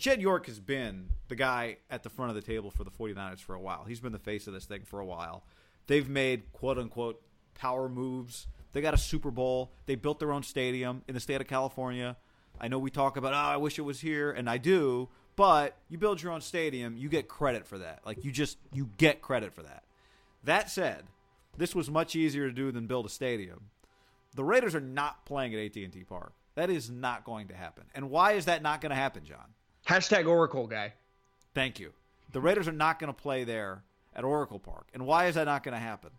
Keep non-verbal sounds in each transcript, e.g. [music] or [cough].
Jed York has been the guy at the front of the table for the 49ers for a while. He's been the face of this thing for a while. They've made quote unquote power moves. They got a Super Bowl. They built their own stadium in the state of California. I know we talk about, oh, I wish it was here, and I do, but you build your own stadium, you get credit for that. Like you just you get credit for that. That said, this was much easier to do than build a stadium. The Raiders are not playing at AT&T Park. That is not going to happen. And why is that not going to happen, John? Hashtag Oracle guy. Thank you. The Raiders are not going to play there at Oracle Park. And why is that not going to happen?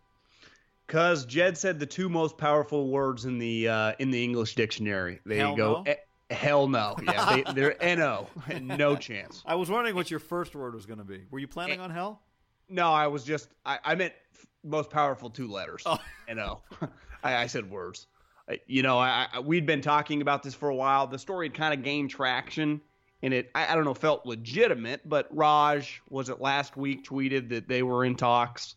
Because Jed said the two most powerful words in the uh, in the English dictionary. There Hell you go. no? Eh, hell no. Yeah, they, they're [laughs] no, no chance. I was wondering what your first word was going to be. Were you planning on hell? No, I was just I, I meant most powerful two letters. Oh. No, [laughs] I, I said words. You know, I, I we'd been talking about this for a while. The story had kind of gained traction, and it I, I don't know felt legitimate. But Raj was it last week tweeted that they were in talks.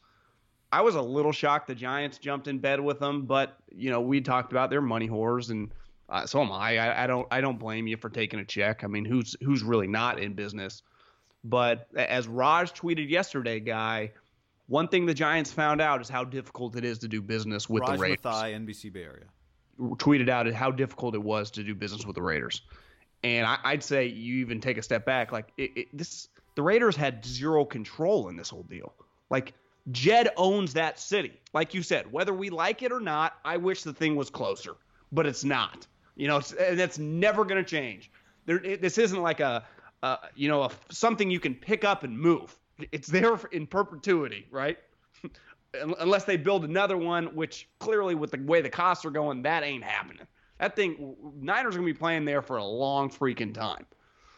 I was a little shocked the Giants jumped in bed with them, but you know we talked about their money whores, and uh, so am I. I. I don't I don't blame you for taking a check. I mean, who's who's really not in business? But as Raj tweeted yesterday, guy, one thing the Giants found out is how difficult it is to do business with Raj the Raiders. Mathai, NBC Bay Area. Tweeted out how difficult it was to do business with the Raiders, and I, I'd say you even take a step back. Like it, it, this, the Raiders had zero control in this whole deal. Like Jed owns that city. Like you said, whether we like it or not, I wish the thing was closer, but it's not. You know, and that's never going to change. There, it, this isn't like a, uh, you know, a, something you can pick up and move. It's there in perpetuity, right? [laughs] Unless they build another one, which clearly, with the way the costs are going, that ain't happening. That thing, Niners are going to be playing there for a long freaking time.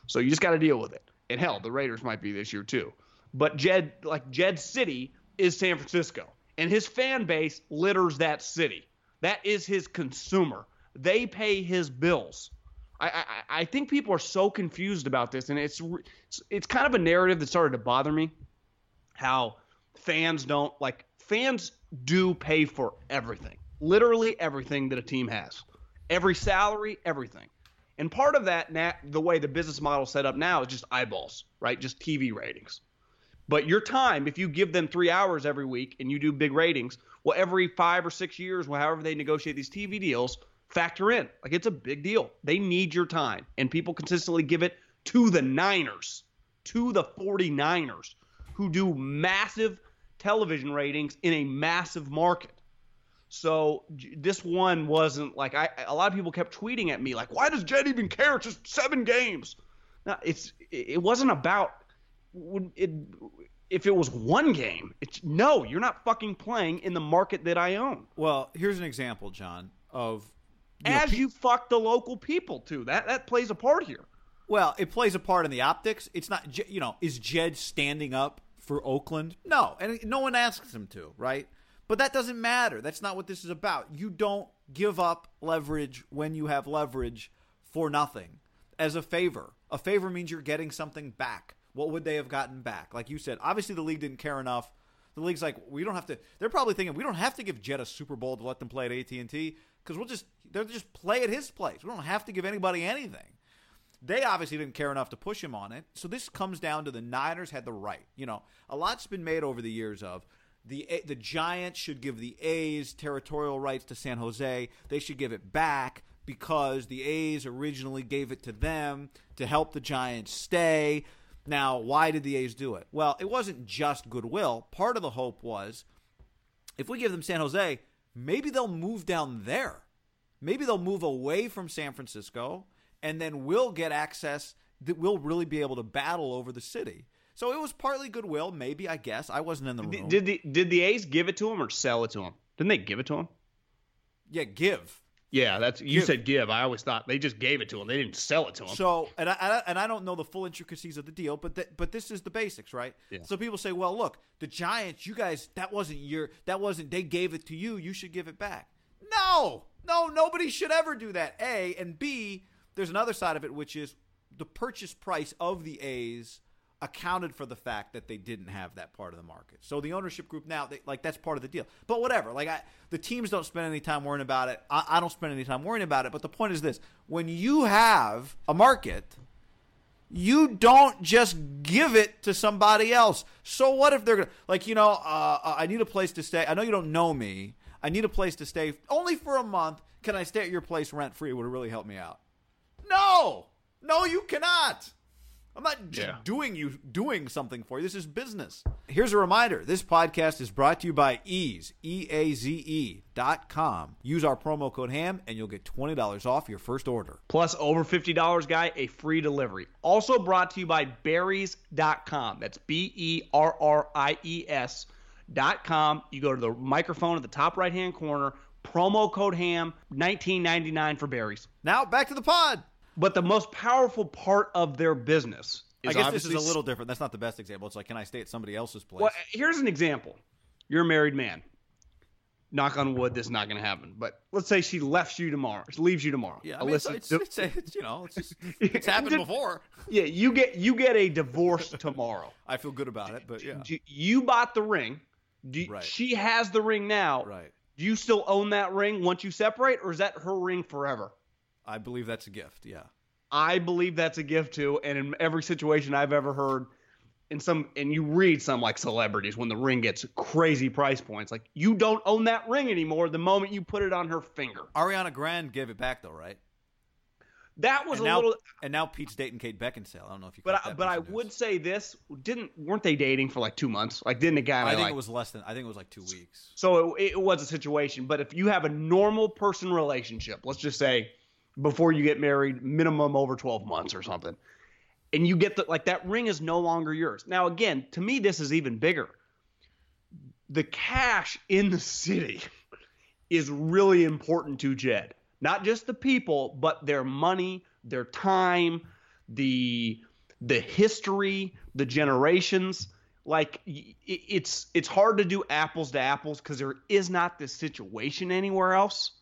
So you just got to deal with it. And hell, the Raiders might be this year too. But Jed, like Jed City, is San Francisco, and his fan base litters that city. That is his consumer. They pay his bills. I, I, I think people are so confused about this, and it's, it's it's kind of a narrative that started to bother me. How fans don't like fans do pay for everything, literally everything that a team has, every salary, everything. And part of that, the way the business model is set up now is just eyeballs, right? Just TV ratings. But your time, if you give them three hours every week and you do big ratings, well, every five or six years, well, however they negotiate these TV deals, factor in. Like it's a big deal. They need your time. And people consistently give it to the Niners, to the 49ers, who do massive television ratings in a massive market. So this one wasn't like I. A lot of people kept tweeting at me like, "Why does Jed even care? It's just seven games." No, it's it wasn't about would it if it was one game. It's no, you're not fucking playing in the market that I own. Well, here's an example, John, of you know, As pe- you fuck the local people too. That that plays a part here. Well, it plays a part in the optics. It's not, you know, is Jed standing up for Oakland? No, and no one asks him to, right? But that doesn't matter. That's not what this is about. You don't give up leverage when you have leverage for nothing as a favor. A favor means you're getting something back. What would they have gotten back? Like you said, obviously the league didn't care enough. The league's like, we don't have to. They're probably thinking we don't have to give Jed a Super Bowl to let them play at AT and T because we'll just they'll just play at his place. We don't have to give anybody anything. They obviously didn't care enough to push him on it. So this comes down to the Niners had the right. You know, a lot's been made over the years of the the Giants should give the A's territorial rights to San Jose. They should give it back because the A's originally gave it to them to help the Giants stay. Now, why did the A's do it? Well, it wasn't just goodwill. Part of the hope was if we give them San Jose, maybe they'll move down there. Maybe they'll move away from San Francisco, and then we'll get access that we'll really be able to battle over the city. So it was partly goodwill, maybe, I guess. I wasn't in the room. Did the did the A's give it to him or sell it to him? Didn't they give it to him? Yeah, give. Yeah, that's you Give. said give. I always thought they just gave it to him. They didn't sell it to him. So, and I, and I don't know the full intricacies of the deal, but th- but this is the basics, right? Yeah. So people say, well, look, the Giants, you guys, that wasn't your, that wasn't, they gave it to you, you should give it back. No, no, nobody should ever do that. A and B, there's another side of it, which is the purchase price of the A's accounted for the fact that they didn't have that part of the market. So the ownership group now, they, like that's part of the deal. But whatever, like I, the teams don't spend any time worrying about it. I, I don't spend any time worrying about it. But the point is this: when you have a market, you don't just give it to somebody else. So what if they're gonna like you know? Uh, uh, I need a place to stay. I know you don't know me. I need a place to stay only for a month. Can I stay at your place rent free? Would it really help me out? No, no, you cannot. I'm not just Yeah. doing you doing something for you. This is business. Here's a reminder: this podcast is brought to you by Eaze E A Z E dot com. Use our promo code Ham, and you'll get twenty dollars off your first order. Plus over $50 guy, a free delivery. Also brought to you by berries.com. That's B E R R I E S dot com. You go to the microphone at the top right hand corner, promo code ham, 19.99 for berries. Now back to the pod. But the most powerful part of their business I guess this is a little different. That's not the best example. It's like, can I stay at somebody else's place? Well, here's an example. You're a married man. Knock on wood, this is not going to happen. But let's say she left you tomorrow. She leaves you tomorrow. yeah, I mean, it's, Alyssa, it's, it's, it's, you know, it's, just, [laughs] it's happened before. yeah, you get you get a divorce tomorrow. [laughs] I feel good about it, but yeah, You bought the ring. Right. She has the ring now. right. Do you still own that ring once you separate, or is that her ring forever? I believe that's a gift. Yeah, I believe that's a gift too. And in every situation I've ever heard, in some, and you read some like celebrities when the ring gets crazy price points, like you don't own that ring anymore the moment you put it on her finger. Ariana Grande gave it back though, right? That was and a now, little. and now Pete's dating Kate Beckinsale. I don't know if you. But I, but I of would say this didn't weren't they dating for like two months? Like didn't the guy I think like it was less than. I think it was like two weeks. So it, it was a situation. But if you have a normal person relationship, let's just say before you get married, minimum over 12 months or something, and you get the like that ring is no longer yours. Now, again, to me, this is even bigger. The cash in the city is really important to Jed. Not just the people, but their money, their time, the the history, the generations. Like it's it's hard to do apples to apples because there is not this situation anywhere else,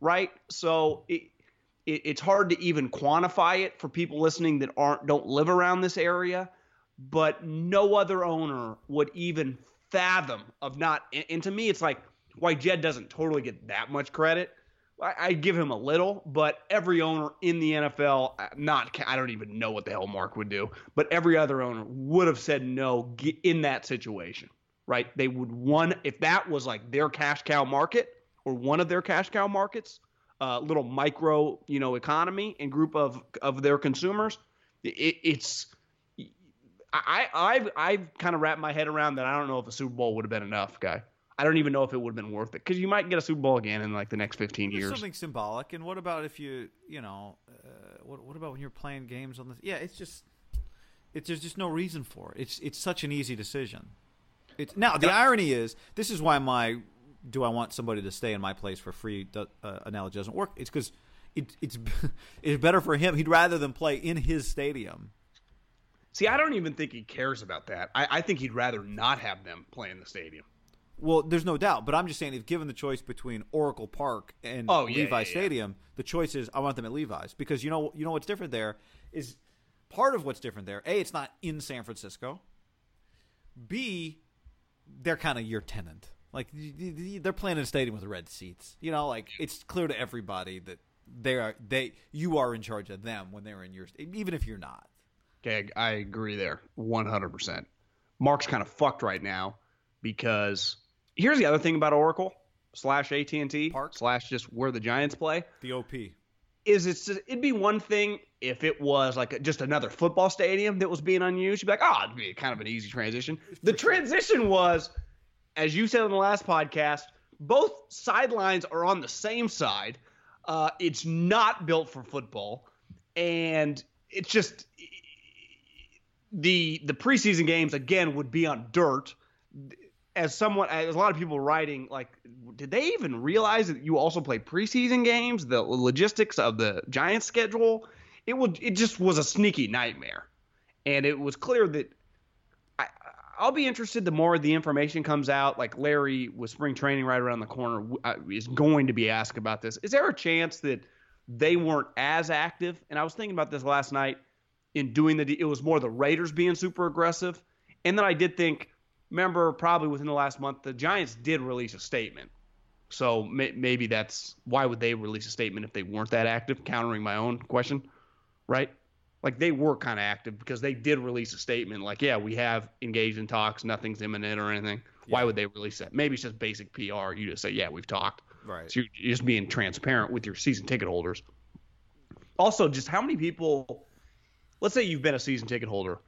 right? So it, it it's hard to even quantify it for people listening that aren't don't live around this area. But no other owner would even fathom of not. And, and to me, it's like why Jed doesn't totally get that much credit. I, I give him a little, but every owner in the NFL, not I don't even know what the hell Mark would do, but every other owner would have said no in that situation, right? They would one if that was like their cash cow market or one of their cash cow markets, uh, little micro you know economy and group of of their consumers. It, it's I, I've I've kind of wrapped my head around that. I don't know if a Super Bowl would have been enough, guy. I don't even know if it would have been worth it because you might get a Super Bowl again in like the next 15 There's years. something symbolic. And what about if you, you know, uh, what what about when you're playing games on this? Yeah, it's just, it's there's just no reason for it. It's it's such an easy decision. It's now the irony is this is why my do I want somebody to stay in my place for free uh, analogy doesn't work. It's because it, it's [laughs] it's better for him. He'd rather than play in his stadium. See, I don't even think he cares about that. I, I think he'd rather not have them play in the stadium. Well, there's no doubt, but I'm just saying, if given the choice between Oracle Park and Oh, yeah, Levi yeah, yeah. Stadium, the choice is I want them at Levi's because you know you know what's different there is part of what's different there. A, it's not in San Francisco. B, they're kind of your tenant. Like they're playing in a stadium with red seats. You know, like it's clear to everybody that they are they you are in charge of them when they're in your even if you're not. Okay, I agree there 100%. Mark's kind of fucked right now because here's the other thing about Oracle slash AT&T Park? slash just where the Giants play The OP. is it's it'd be one thing if it was like just another football stadium that was being unused. You'd be like, oh, it'd be kind of an easy transition. The transition was, as you said on the last podcast, both sidelines are on the same side. Uh, it's not built for football, and it's just the the preseason games again would be on dirt. As someone, as a lot of people writing, like, did they even realize that you also play preseason games? The logistics of the Giants schedule, it would, it just was a sneaky nightmare, and it was clear that I'll be interested the more the information comes out. Like Larry with spring training right around the corner is going to be asked about this. Is there a chance that they weren't as active? And I was thinking about this last night in doing the. It was more the Raiders being super aggressive, and then I did think. Remember, probably within the last month, the Giants did release a statement. So may, maybe that's why would they release a statement if they weren't that active? Countering my own question, right? Like they were kind of active because they did release a statement like, yeah, we have engaged in talks, nothing's imminent or anything. Why would they release that? Maybe it's just basic PR. You just say, yeah, we've talked. Right. So you're just being transparent with your season ticket holders. Also, just how many people? Let's say you've been a season ticket holder,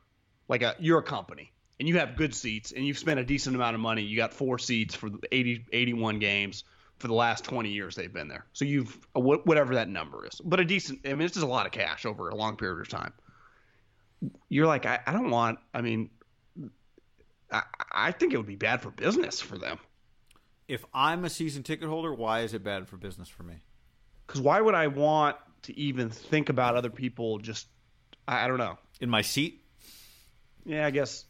like a you're a company and you have good seats and you've spent a decent amount of money. You got four seats for the 80, 81 games for the last 20 years they've been there. So you've uh, whatever that number is, but a decent. I mean, it's just a lot of cash over a long period of time. You're like, I, I don't want. I mean, I, I think it would be bad for business for them. If I'm a season ticket holder, why is it bad for business for me? Because why would I want to even think about other people? Just I, I don't know. In my seat? Yeah, I guess.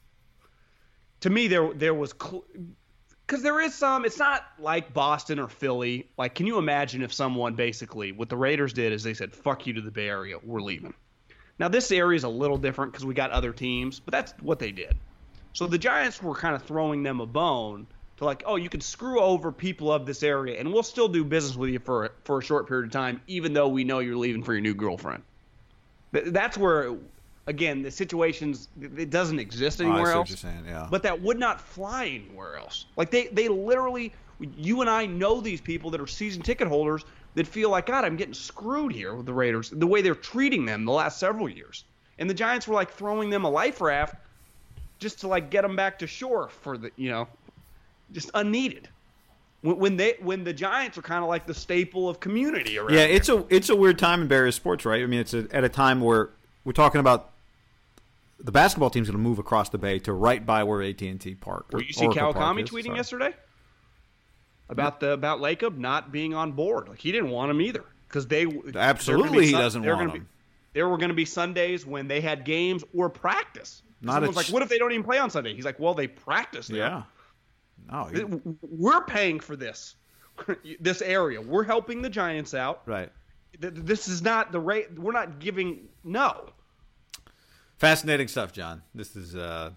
To me, there there was because there is some. It's not like Boston or Philly. Like, can you imagine if someone basically what the Raiders did is they said, "Fuck you to the Bay Area, we're leaving." Now this area is a little different because we got other teams, but that's what they did. So the Giants were kind of throwing them a bone to like, oh, you can screw over people of this area, and we'll still do business with you for for a short period of time, even though we know you're leaving for your new girlfriend. That's where, again, the situations it doesn't exist Oh, anywhere what else. you're saying, yeah. But that would not fly anywhere else. Like they they literally, you and I know these people that are season ticket holders that feel like God, I'm getting screwed here with the Raiders. The way they're treating them the last several years, and the Giants were like throwing them a life raft just to like get them back to shore for the you know, just unneeded. When, they when the Giants are kind of like the staple of community around. Yeah, here. it's a it's a weird time in various sports, right? I mean, it's a, at a time where we're talking about the basketball team's going to move across the bay to right by where AT and T Park. Well, you see Oracle Kawakami is, tweeting sorry. yesterday about the about Lacob not being on board. Like he didn't want him either because they Absolutely be he doesn't want him. Be, there were going to be Sundays when they had games or practice. Not Someone's a like, what if they don't even play on Sunday? He's like, well, they practice there. Yeah. No, Th- We're paying for this, [laughs] this area. We're helping the Giants out. right. This is not the rate. We're not giving. No. Fascinating stuff, John. This is uh,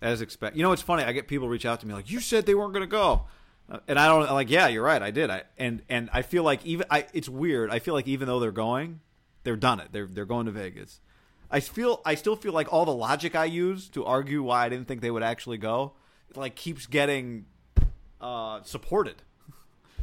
as expect. You know, it's funny. I get people reach out to me like, "You said they weren't going to go," uh, and I don't I'm like. Yeah, you're right. I did. I and and I feel like even I. It's weird. I feel like even though they're going, they're done it. They're they're going to Vegas. I feel. I still feel like all the logic I use to argue why I didn't think they would actually go, like keeps getting uh, supported.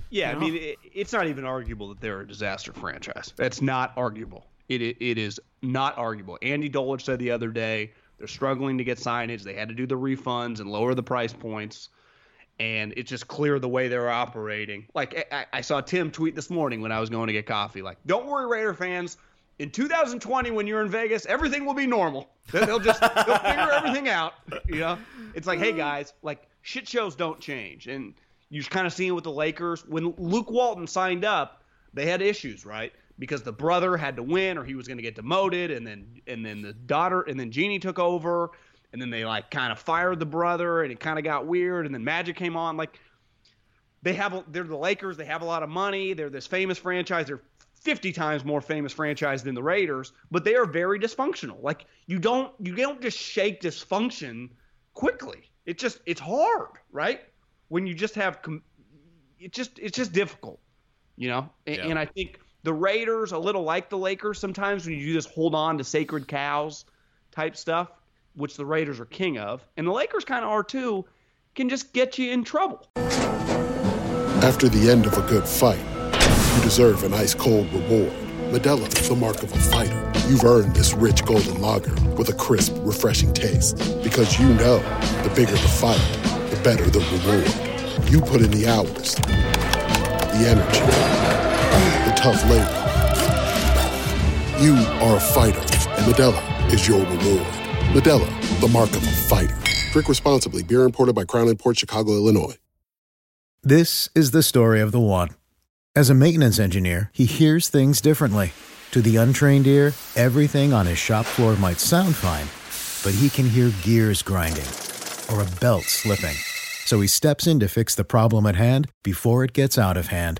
Yeah, You I mean, it, it's not even arguable that they're a disaster franchise. That's not arguable. It, it, is not arguable. Andy Dolich said the other day they're struggling to get signage. They had to do the refunds and lower the price points. And it's just clear the way they're operating. Like, I, I saw Tim tweet this morning when I was going to get coffee. Like, don't worry, Raider fans. In 2020, when you're in Vegas, everything will be normal. They'll they'll just they'll figure [laughs] everything out. You know, it's like, hey guys, like shit shows don't change, and you're kind of seeing with the Lakers when Luke Walton signed up, they had issues, right? Because the brother had to win, or he was going to get demoted, and then and then the daughter, and then Jeanie took over, and then they like kind of fired the brother, and it kind of got weird, and then Magic came on. Like they have, they're the Lakers. They have a lot of money. They're this famous franchise. They're 50 times more famous franchise than the Raiders, but they are very dysfunctional. Like you don't you don't just shake dysfunction quickly. It just it's hard, right? When you just have com- it just it's just difficult, you know. And, Yeah. and I think the Raiders a little like the Lakers sometimes when you do this hold on to sacred cows type stuff, which the Raiders are king of, and the Lakers kind of are too, can just get you in trouble. After the end of a good fight, you deserve an ice cold reward. Modelo is the mark of a fighter. You've earned this rich golden lager with a crisp, refreshing taste. Because you know the bigger the fight, the better the reward. You put in the hours, the energy, tough labor. You are a fighter, and Modelo is your reward. Modelo, the mark of a fighter. Drink responsibly. Beer imported by Crown Port Chicago, Illinois. This is the story of the one. As a maintenance engineer, he hears things differently. To the untrained ear, everything on his shop floor might sound fine, but he can hear gears grinding or a belt slipping. So he steps in to fix the problem at hand before it gets out of hand.